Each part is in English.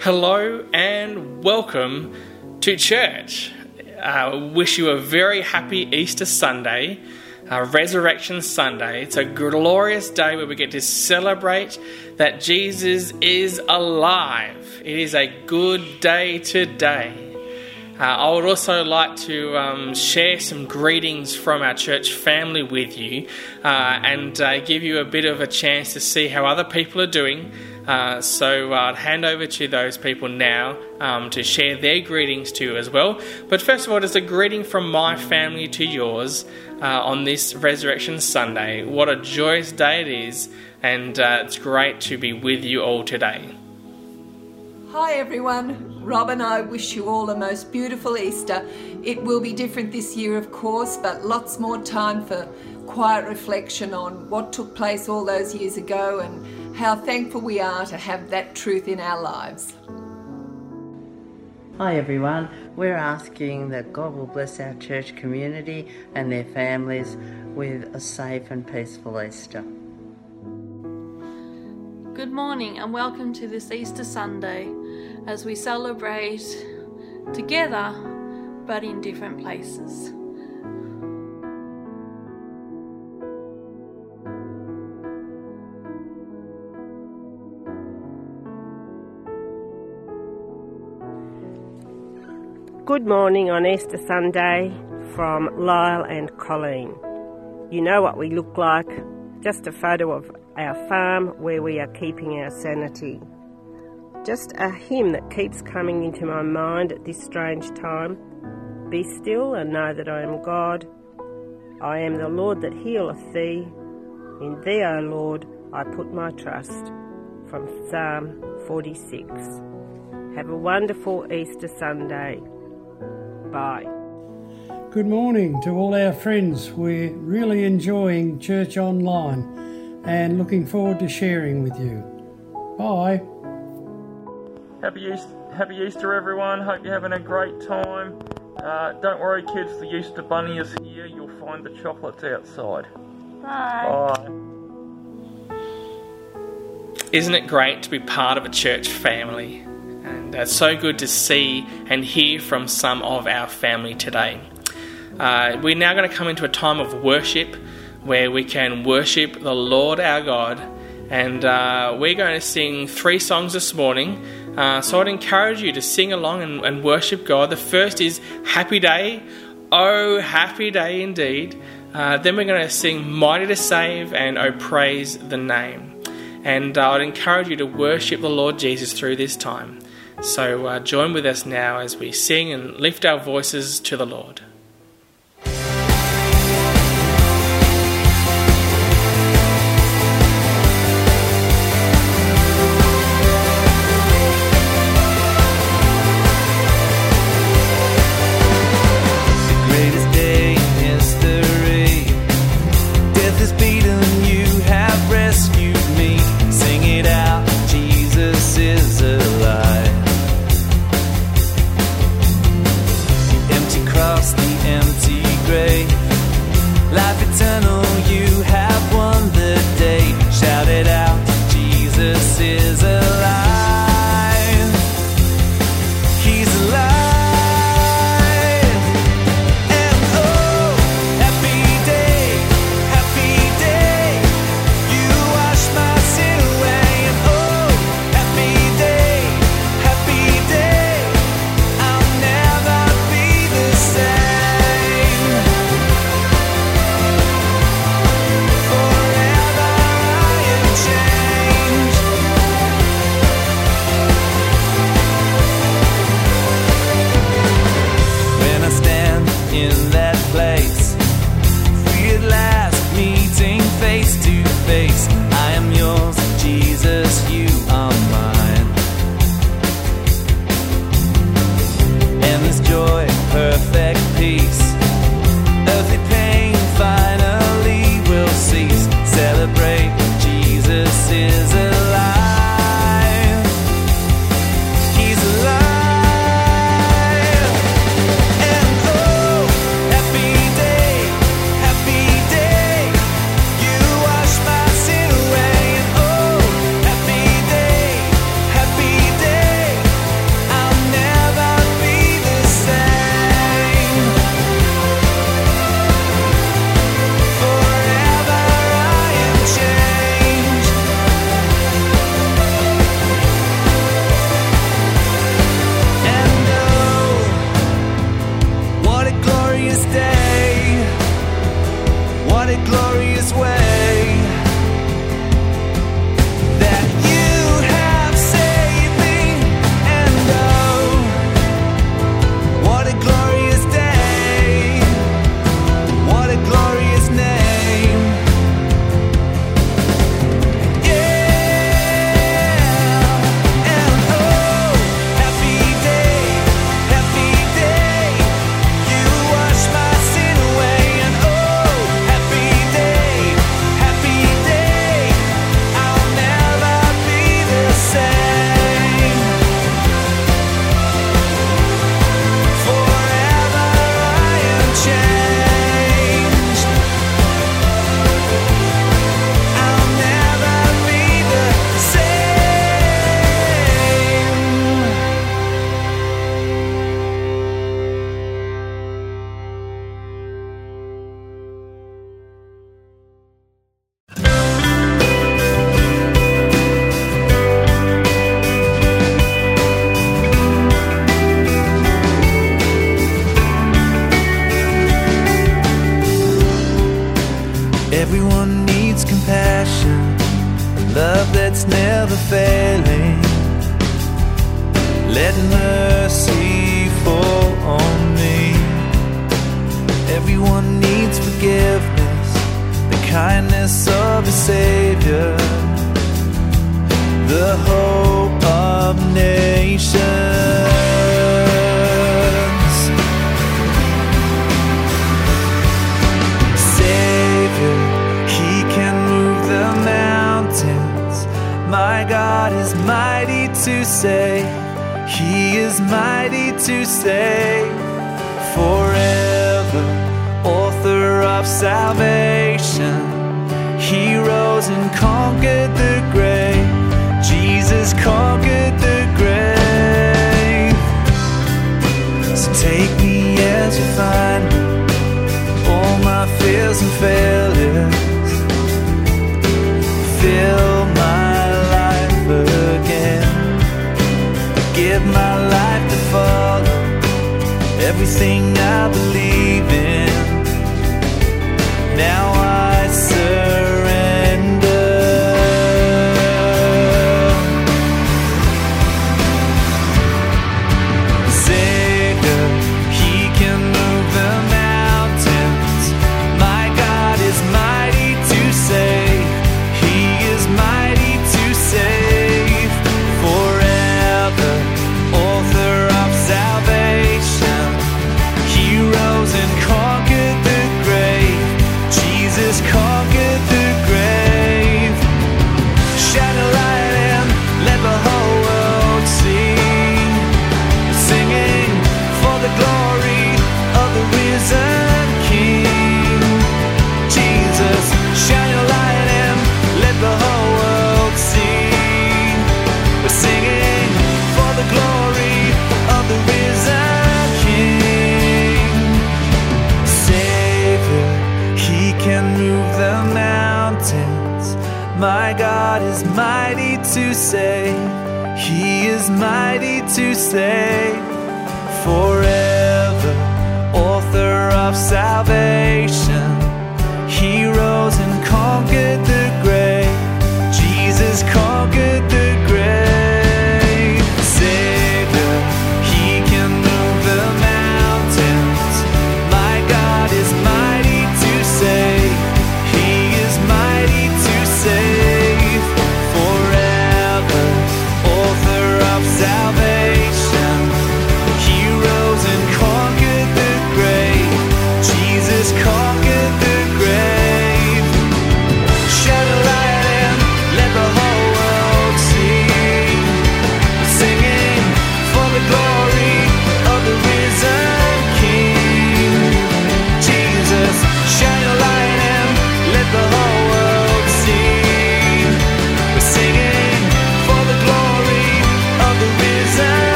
Hello and welcome to church. Uh, wish you a very happy Easter Sunday, uh, Resurrection Sunday. It's a glorious day where we get to celebrate that Jesus is alive. It is a good day today. Uh, I would also like to um, share some greetings from our church family with you uh, and uh, give you a bit of a chance to see how other people are doing. Uh, so I'd hand over to those people now um, to share their greetings to you as well. But first of all, it's a greeting from my family to yours uh, on this Resurrection Sunday. What a joyous day it is, and uh, it's great to be with you all today. Hi everyone, Rob and I wish you all a most beautiful Easter. It will be different this year, of course, but lots more time for quiet reflection on what took place all those years ago and how thankful we are to have that truth in our lives. Hi everyone, we're asking that God will bless our church community and their families with a safe and peaceful Easter. Good morning and welcome to this Easter Sunday as we celebrate together but in different places. Good morning on Easter Sunday from Lyle and Colleen. You know what we look like, just a photo of our farm where we are keeping our sanity. Just a hymn that keeps coming into my mind at this strange time. Be still and know that I am God. I am the Lord that healeth thee. In thee, O Lord, I put my trust. From Psalm 46. Have a wonderful Easter Sunday. Bye. Good morning to all our friends. We're really enjoying Church Online and looking forward to sharing with you. Bye. Happy Easter, happy Easter, everyone. Hope you're having a great time. Uh, don't worry, kids, the Easter Bunny is here. You'll find the chocolates outside. Bye. Bye. Isn't it great to be part of a church family? Uh, it's so good to see and hear from some of our family today. Uh, we're now going to come into a time of worship where we can worship the Lord our God. And uh, we're going to sing three songs this morning. Uh, so I'd encourage you to sing along and, and worship God. The first is Happy Day. Oh, happy day indeed. Uh, then we're going to sing Mighty to Save and Oh, praise the name. And uh, I'd encourage you to worship the Lord Jesus through this time. So uh, join with us now as we sing and lift our voices to the Lord. salvation. He rose and conquered the grave. Jesus conquered the grave. So take me as you find me. All my fears and failures. Fill my life again. I give my life to follow everything I believe.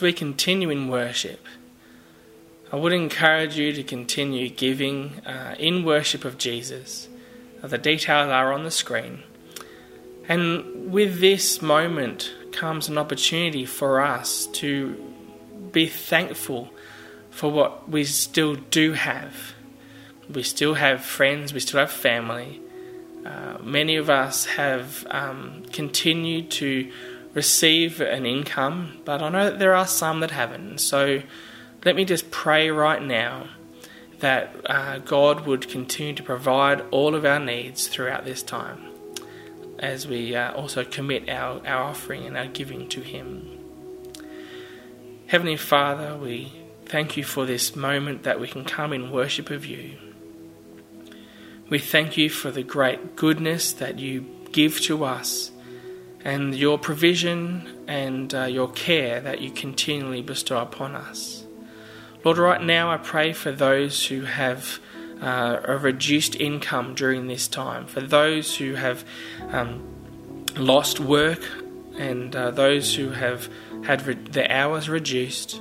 As we continue in worship, I would encourage you to continue giving uh, in worship of Jesus. Uh, the details are on the screen. And with this moment comes an opportunity for us to be thankful for what we still do have. We still have friends, we still have family. Uh, many of us have um, continued to receive an income, but I know that there are some that haven't. So let me just pray right now that uh, God would continue to provide all of our needs throughout this time as we uh, also commit our, our offering and our giving to Him. Heavenly Father, we thank you for this moment that we can come in worship of you. We thank you for the great goodness that you give to us and your provision and uh, your care that you continually bestow upon us. Lord, right now I pray for those who have uh, a reduced income during this time, for those who have um, lost work and uh, those who have had re- their hours reduced.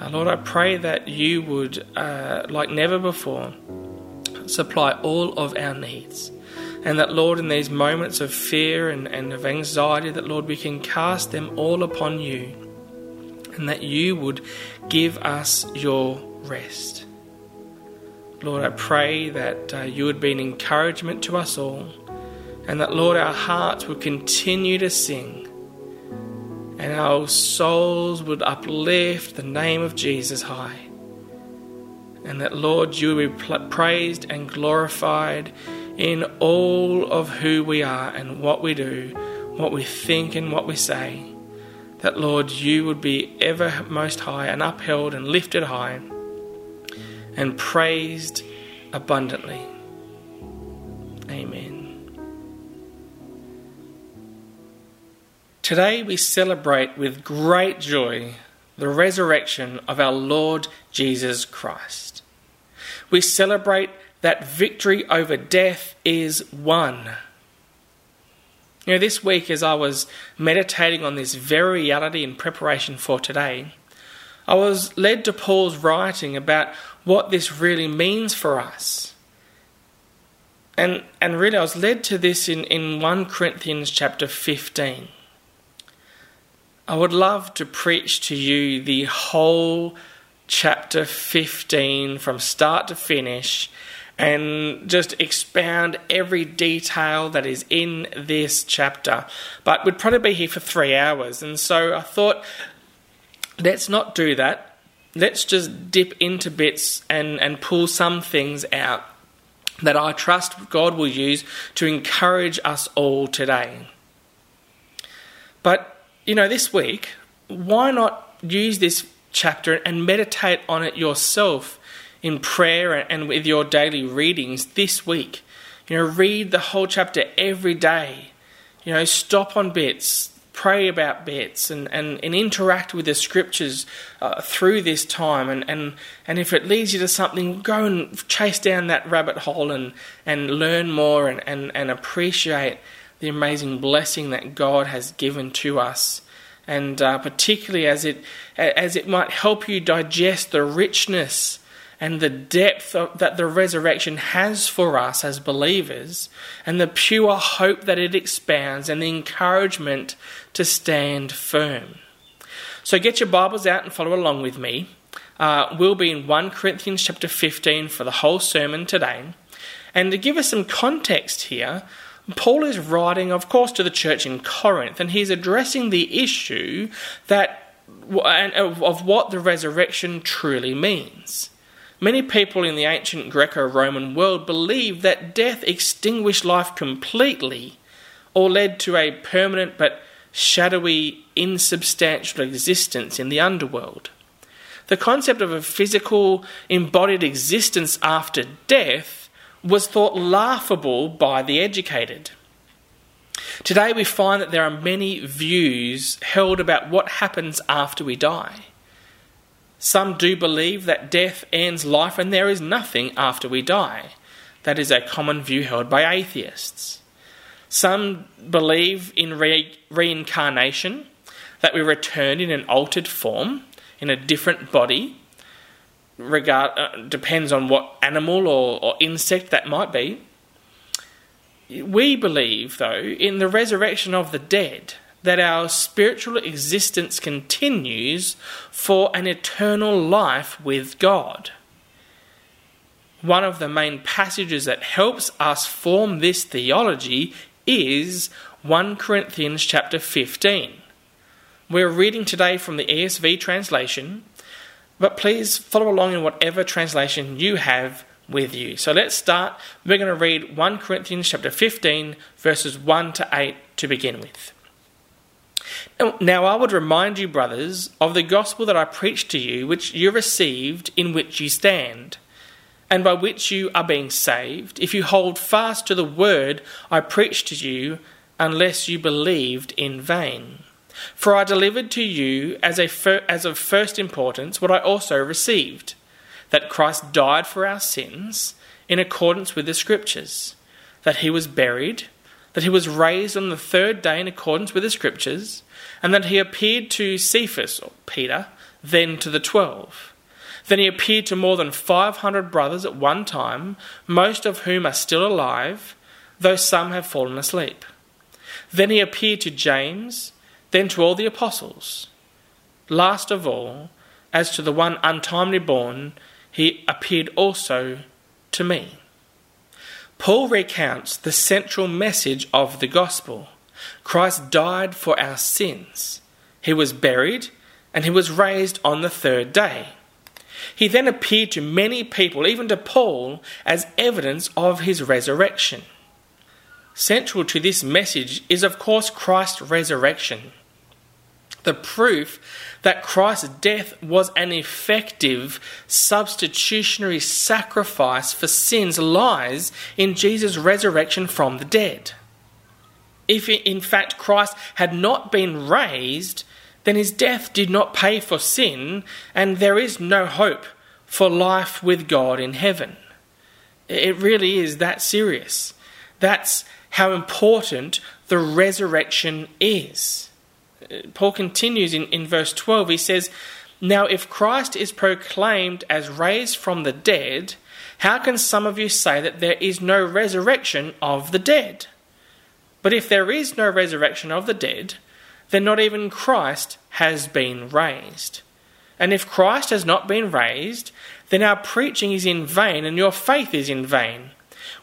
Uh, Lord, I pray that you would, uh, like never before, supply all of our needs. And that, Lord, in these moments of fear and, and of anxiety, that, Lord, we can cast them all upon you. And that you would give us your rest. Lord, I pray that uh, you would be an encouragement to us all. And that, Lord, our hearts would continue to sing. And our souls would uplift the name of Jesus high and that, Lord, you will be praised and glorified in all of who we are and what we do, what we think and what we say. That, Lord, you would be ever most high and upheld and lifted high and praised abundantly. Amen. Today we celebrate with great joy the resurrection of our Lord Jesus Christ. We celebrate that victory over death is won. You know, this week, as I was meditating on this very reality in preparation for today, I was led to Paul's writing about what this really means for us. And, and really, I was led to this in, in 1 Corinthians chapter 15. I would love to preach to you the whole chapter 15 from start to finish and just expound every detail that is in this chapter. But we'd probably be here for three hours. And so I thought, let's not do that. Let's just dip into bits and, and pull some things out that I trust God will use to encourage us all today. But you know, this week, why not use this chapter and meditate on it yourself in prayer and with your daily readings this week? You know, read the whole chapter every day. You know, stop on bits, pray about bits and, and, and interact with the scriptures uh, through this time. And, and, and if it leads you to something, go and chase down that rabbit hole and, and learn more and, and, and appreciate the amazing blessing that God has given to us. And uh, particularly as it, as it might help you digest the richness and the depth of, that the resurrection has for us as believers, and the pure hope that it expounds, and the encouragement to stand firm. So get your Bibles out and follow along with me. Uh, we'll be in 1 Corinthians chapter 15 for the whole sermon today. And to give us some context here, Paul is writing, of course, to the church in Corinth, and he's addressing the issue that and of what the resurrection truly means. Many people in the ancient Greco Roman world believed that death extinguished life completely or led to a permanent but shadowy, insubstantial existence in the underworld. The concept of a physical, embodied existence after death was thought laughable by the educated. Today, we find that there are many views held about what happens after we die. Some do believe that death ends life and there is nothing after we die. That is a common view held by atheists. Some believe in re- reincarnation, that we return in an altered form, in a different body. Regard uh, depends on what animal or, or insect that might be. We believe, though, in the resurrection of the dead, that our spiritual existence continues for an eternal life with God. One of the main passages that helps us form this theology is 1 Corinthians chapter 15. We're reading today from the ESV translation, but please follow along in whatever translation you have with you. So let's start. We're going to read 1 Corinthians chapter 15 verses 1 to 8 to begin with. Now, I would remind you, brothers, of the gospel that I preached to you, which you received, in which you stand, and by which you are being saved, if you hold fast to the word I preached to you, unless you believed in vain. For I delivered to you as, a fir- as of first importance what I also received that Christ died for our sins in accordance with the Scriptures, that he was buried, that he was raised on the third day in accordance with the Scriptures and that he appeared to Cephas, or Peter, then to the twelve. Then he appeared to more than 500 brothers at one time, most of whom are still alive, though some have fallen asleep. Then he appeared to James, then to all the apostles. Last of all, as to the one untimely born, he appeared also to me. Paul recounts the central message of the gospel Christ died for our sins. He was buried and he was raised on the third day. He then appeared to many people, even to Paul, as evidence of his resurrection. Central to this message is, of course, Christ's resurrection. The proof that Christ's death was an effective substitutionary sacrifice for sins lies in Jesus' resurrection from the dead if in fact Christ had not been raised, then his death did not pay for sin, and there is no hope for life with God in heaven. It really is that serious. That's how important the resurrection is. Paul continues in, in verse 12. He says, Now, if Christ is proclaimed as raised from the dead, how can some of you say that there is no resurrection of the dead? But if there is no resurrection of the dead, then not even Christ has been raised. And if Christ has not been raised, then our preaching is in vain and your faith is in vain.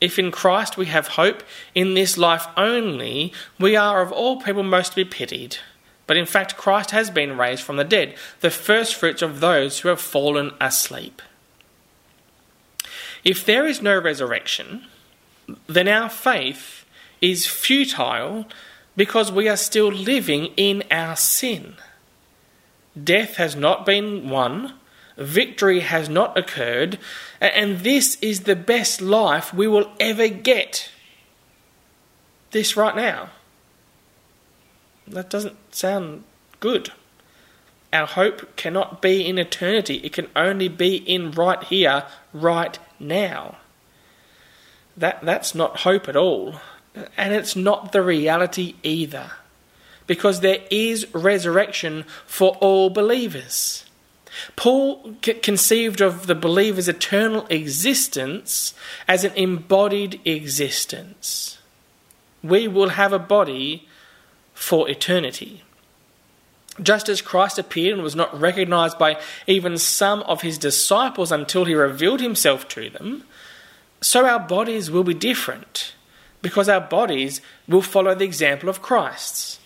If in Christ we have hope in this life only, we are of all people most to be pitied. But in fact, Christ has been raised from the dead, the first fruits of those who have fallen asleep. If there is no resurrection, then our faith is futile because we are still living in our sin. Death has not been won, victory has not occurred, and this is the best life we will ever get. This right now. That doesn't sound good. Our hope cannot be in eternity, it can only be in right here, right now. That, that's not hope at all. And it's not the reality either. Because there is resurrection for all believers. Paul c- conceived of the believer's eternal existence as an embodied existence. We will have a body for eternity. Just as Christ appeared and was not recognized by even some of his disciples until he revealed himself to them, so our bodies will be different because our bodies will follow the example of Christ's.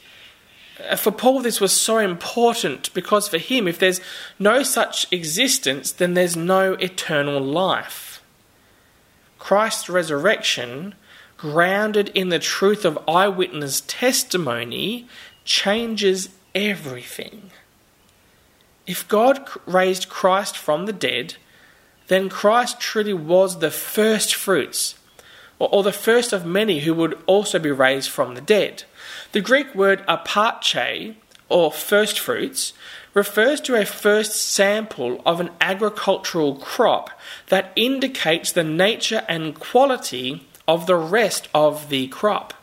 Uh, For Paul, this was so important because for him, if there's no such existence, then there's no eternal life. Christ's resurrection, grounded in the truth of eyewitness testimony, changes everything. If God raised Christ from the dead, then Christ truly was the first fruits, or, or the first of many who would also be raised from the dead. The Greek word aparche, or first fruits, refers to a first sample of an agricultural crop that indicates the nature and quality of the rest of the crop.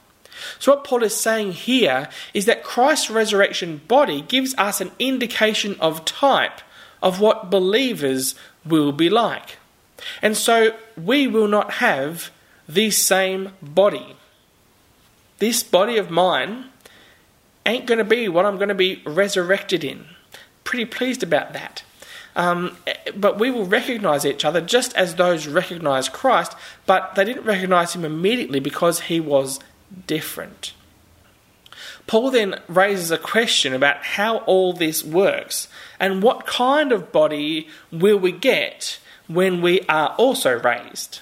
So, what Paul is saying here is that Christ's resurrection body gives us an indication of type of what believers will be like. And so, we will not have the same body. This body of mine ain't going to be what I'm going to be resurrected in. Pretty pleased about that. Um, but we will recognize each other just as those recognized Christ, but they didn't recognize him immediately because he was different. Paul then raises a question about how all this works and what kind of body will we get when we are also raised.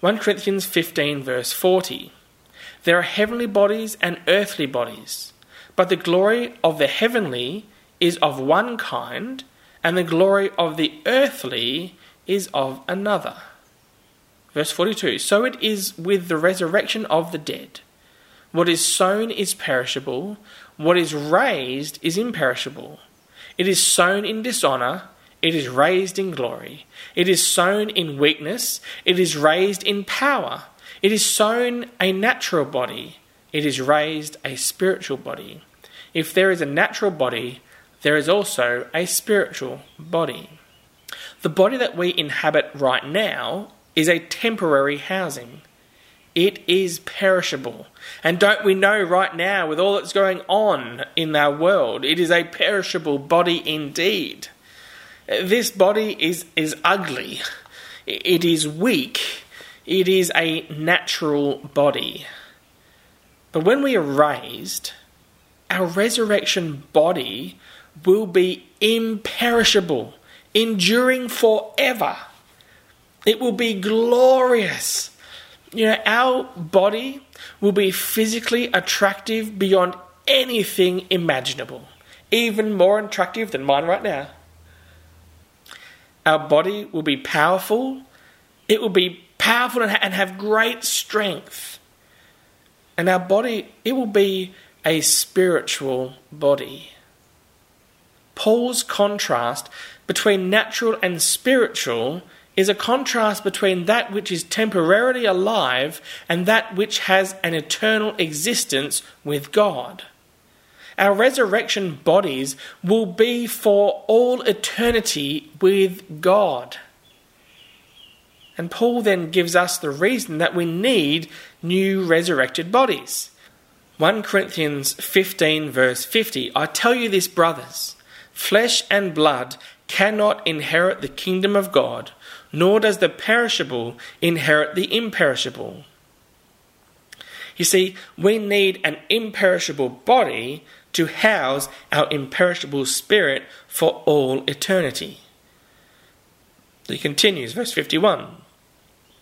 1 Corinthians 15, verse 40. There are heavenly bodies and earthly bodies, but the glory of the heavenly is of one kind, and the glory of the earthly is of another. Verse 42 So it is with the resurrection of the dead. What is sown is perishable, what is raised is imperishable. It is sown in dishonour, it is raised in glory. It is sown in weakness, it is raised in power. It is sown a natural body, it is raised a spiritual body. If there is a natural body, there is also a spiritual body. The body that we inhabit right now is a temporary housing. It is perishable. And don't we know right now, with all that's going on in our world, it is a perishable body indeed. This body is, is ugly, it is weak, it is a natural body. But when we are raised, our resurrection body will be imperishable, enduring forever. It will be glorious. You know, our body will be physically attractive beyond anything imaginable, even more attractive than mine right now. Our body will be powerful, it will be powerful and have great strength. And our body, it will be a spiritual body. Paul's contrast between natural and spiritual is a contrast between that which is temporarily alive and that which has an eternal existence with God. Our resurrection bodies will be for all eternity with God. And Paul then gives us the reason that we need new resurrected bodies. 1 Corinthians 15, verse 50 I tell you this, brothers, flesh and blood cannot inherit the kingdom of God, nor does the perishable inherit the imperishable. You see, we need an imperishable body to house our imperishable spirit for all eternity. He continues, verse 51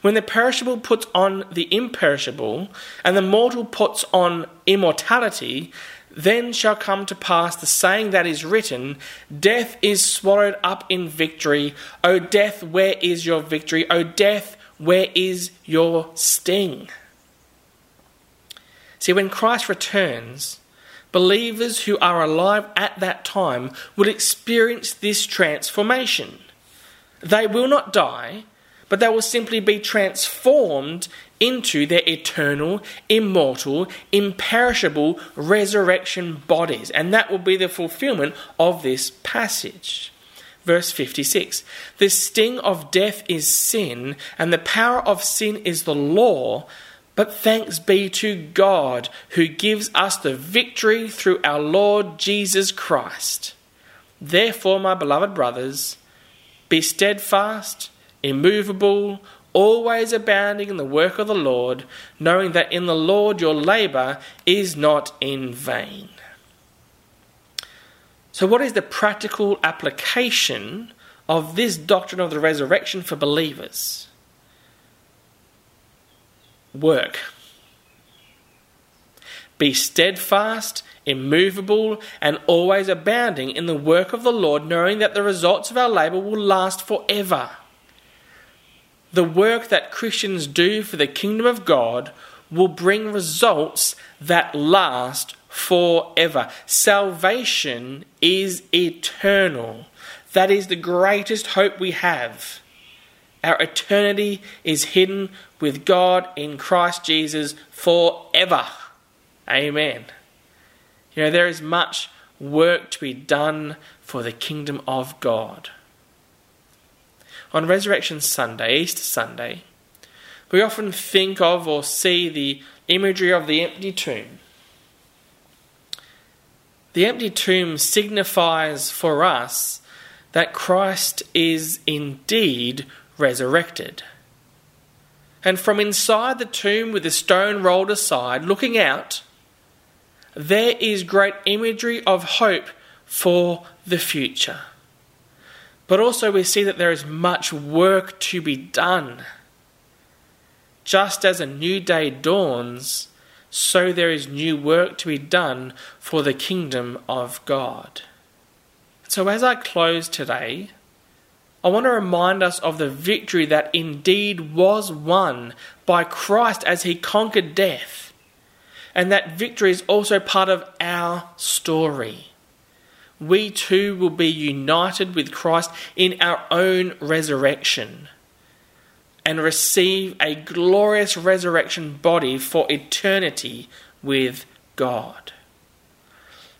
When the perishable puts on the imperishable, and the mortal puts on immortality, then shall come to pass the saying that is written Death is swallowed up in victory. O death, where is your victory? O death, where is your sting? See, when Christ returns, believers who are alive at that time will experience this transformation. They will not die, but they will simply be transformed into their eternal, immortal, imperishable resurrection bodies. And that will be the fulfillment of this passage. Verse 56 The sting of death is sin, and the power of sin is the law. But thanks be to God who gives us the victory through our Lord Jesus Christ. Therefore, my beloved brothers, be steadfast, immovable, always abounding in the work of the Lord, knowing that in the Lord your labour is not in vain. So, what is the practical application of this doctrine of the resurrection for believers? Work. Be steadfast, immovable, and always abounding in the work of the Lord, knowing that the results of our labour will last forever. The work that Christians do for the kingdom of God will bring results that last forever. Salvation is eternal. That is the greatest hope we have. Our eternity is hidden with God in Christ Jesus forever. Amen. You know, there is much work to be done for the kingdom of God. On Resurrection Sunday, Easter Sunday, we often think of or see the imagery of the empty tomb. The empty tomb signifies for us that Christ is indeed resurrected. And from inside the tomb, with the stone rolled aside, looking out, there is great imagery of hope for the future. But also, we see that there is much work to be done. Just as a new day dawns, so there is new work to be done for the kingdom of God. So, as I close today, I want to remind us of the victory that indeed was won by Christ as he conquered death. And that victory is also part of our story we too will be united with Christ in our own resurrection and receive a glorious resurrection body for eternity with God.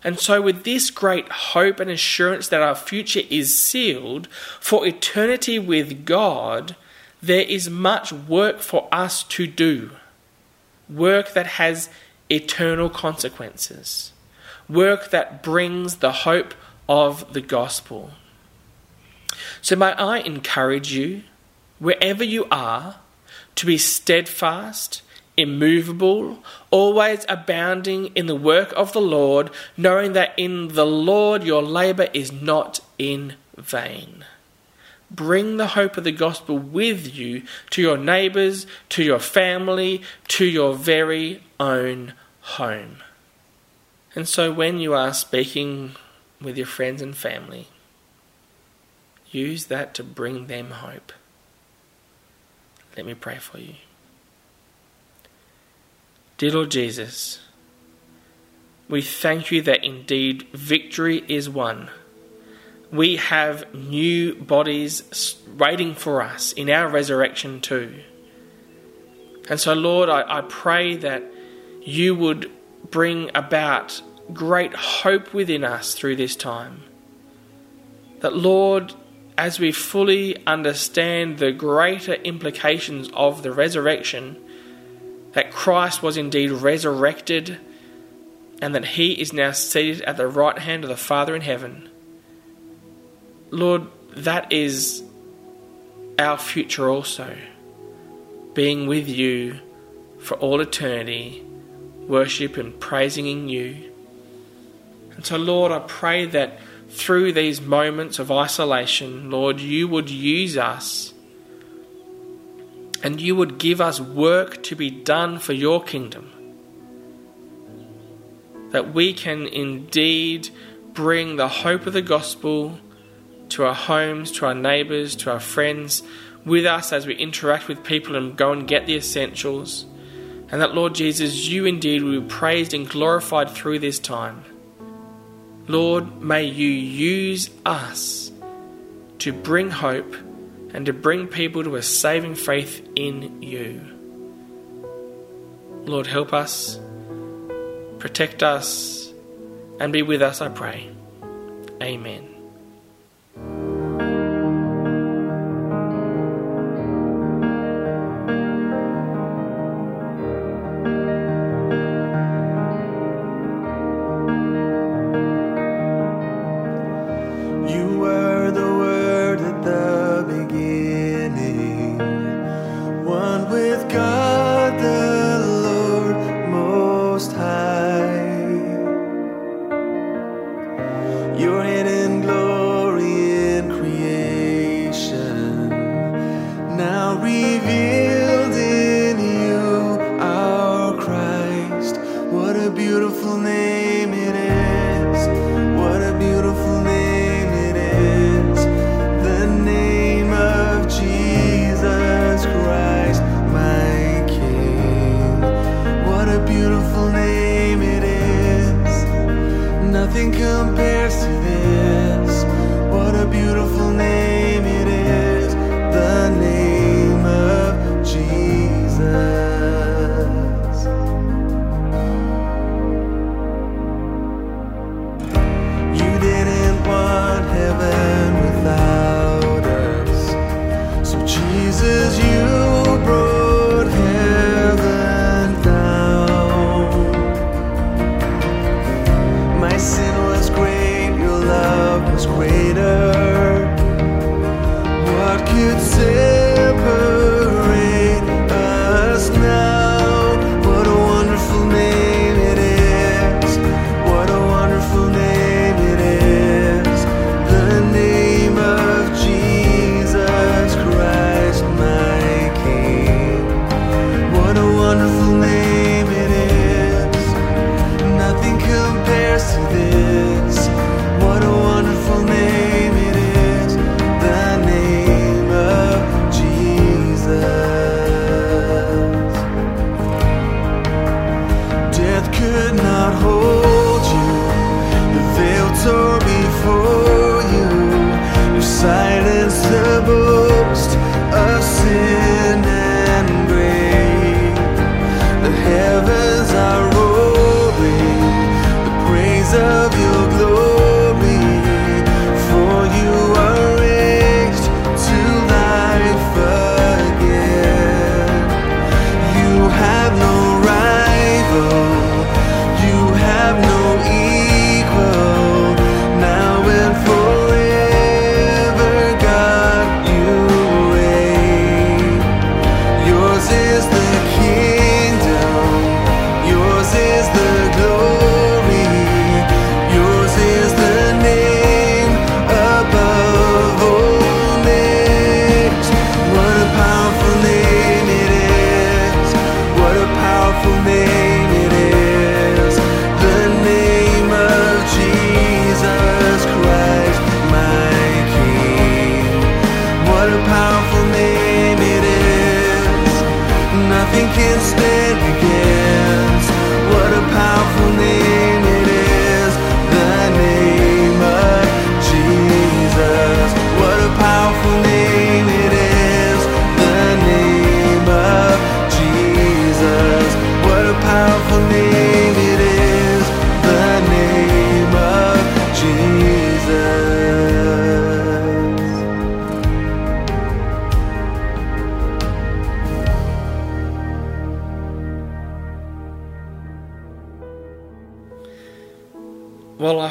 And so, with this great hope and assurance that our future is sealed for eternity with God, there is much work for us to do. Work that has eternal consequences work that brings the hope of the gospel. So, may I encourage you, wherever you are, to be steadfast, immovable, always abounding in the work of the Lord, knowing that in the Lord your labour is not in vain. Bring the hope of the gospel with you to your neighbours, to your family, to your very own home. And so when you are speaking with your friends and family, use that to bring them hope. Let me pray for you. Dear Lord Jesus, we thank you that indeed victory is won. We have new bodies waiting for us in our resurrection too. And so, Lord, I, I pray that you would bring about great hope within us through this time. That, Lord, as we fully understand the greater implications of the resurrection, that Christ was indeed resurrected and that he is now seated at the right hand of the Father in heaven. Lord, that is our future also, being with you for all eternity, worship and praising in you. And so, Lord, I pray that through these moments of isolation, Lord, you would use us and you would give us work to be done for your kingdom. That we can indeed bring the hope of the gospel to our homes, to our neighbours, to our friends, with us as we interact with people and go and get the essentials. And that, Lord Jesus, you indeed will be praised and glorified through this time. Lord, may you use us to bring hope and to bring people to a saving faith in you. Lord, help us, protect us, and be with us, I pray. Amen.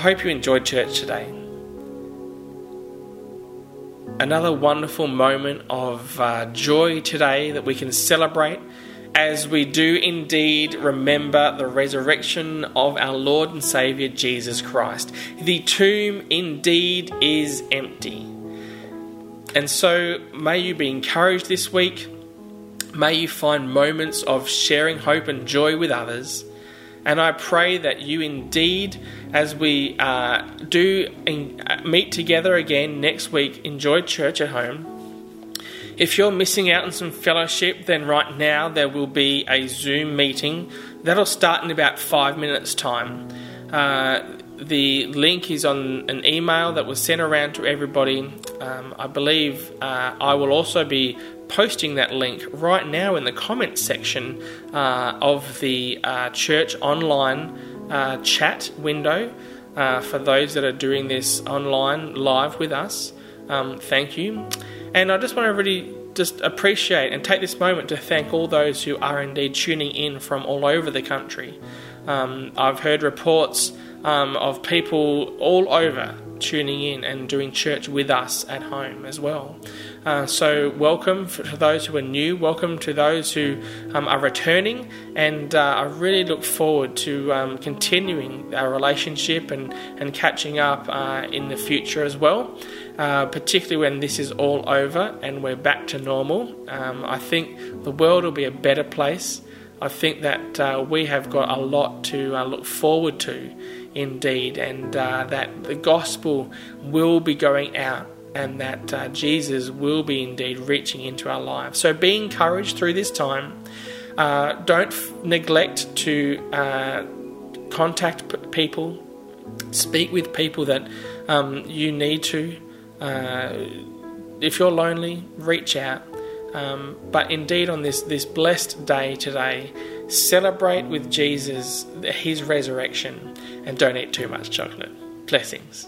Hope you enjoyed church today. Another wonderful moment of uh, joy today that we can celebrate as we do indeed remember the resurrection of our Lord and Saviour Jesus Christ. The tomb indeed is empty. And so may you be encouraged this week. May you find moments of sharing hope and joy with others. And I pray that you indeed, as we uh, do in, uh, meet together again next week, enjoy church at home. If you're missing out on some fellowship, then right now there will be a Zoom meeting that'll start in about five minutes' time. Uh, the link is on an email that was sent around to everybody. Um, I believe uh, I will also be posting that link right now in the comments section uh, of the uh, church online uh, chat window uh, for those that are doing this online live with us. Um, thank you. And I just want to really just appreciate and take this moment to thank all those who are indeed tuning in from all over the country. Um, I've heard reports um, of people all over tuning in and doing church with us at home as well. Uh, so, welcome to those who are new, welcome to those who um, are returning, and uh, I really look forward to um, continuing our relationship and, and catching up uh, in the future as well. Uh, particularly when this is all over and we're back to normal. Um, I think the world will be a better place. I think that uh, we have got a lot to uh, look forward to indeed, and uh, that the gospel will be going out and that uh, Jesus will be indeed reaching into our lives. So be encouraged through this time. Uh, don't f- neglect to uh, contact p- people, speak with people that um, you need to. Uh, if you're lonely, reach out. Um, but indeed, on this, this blessed day today, celebrate with Jesus his resurrection and don't eat too much chocolate. Blessings.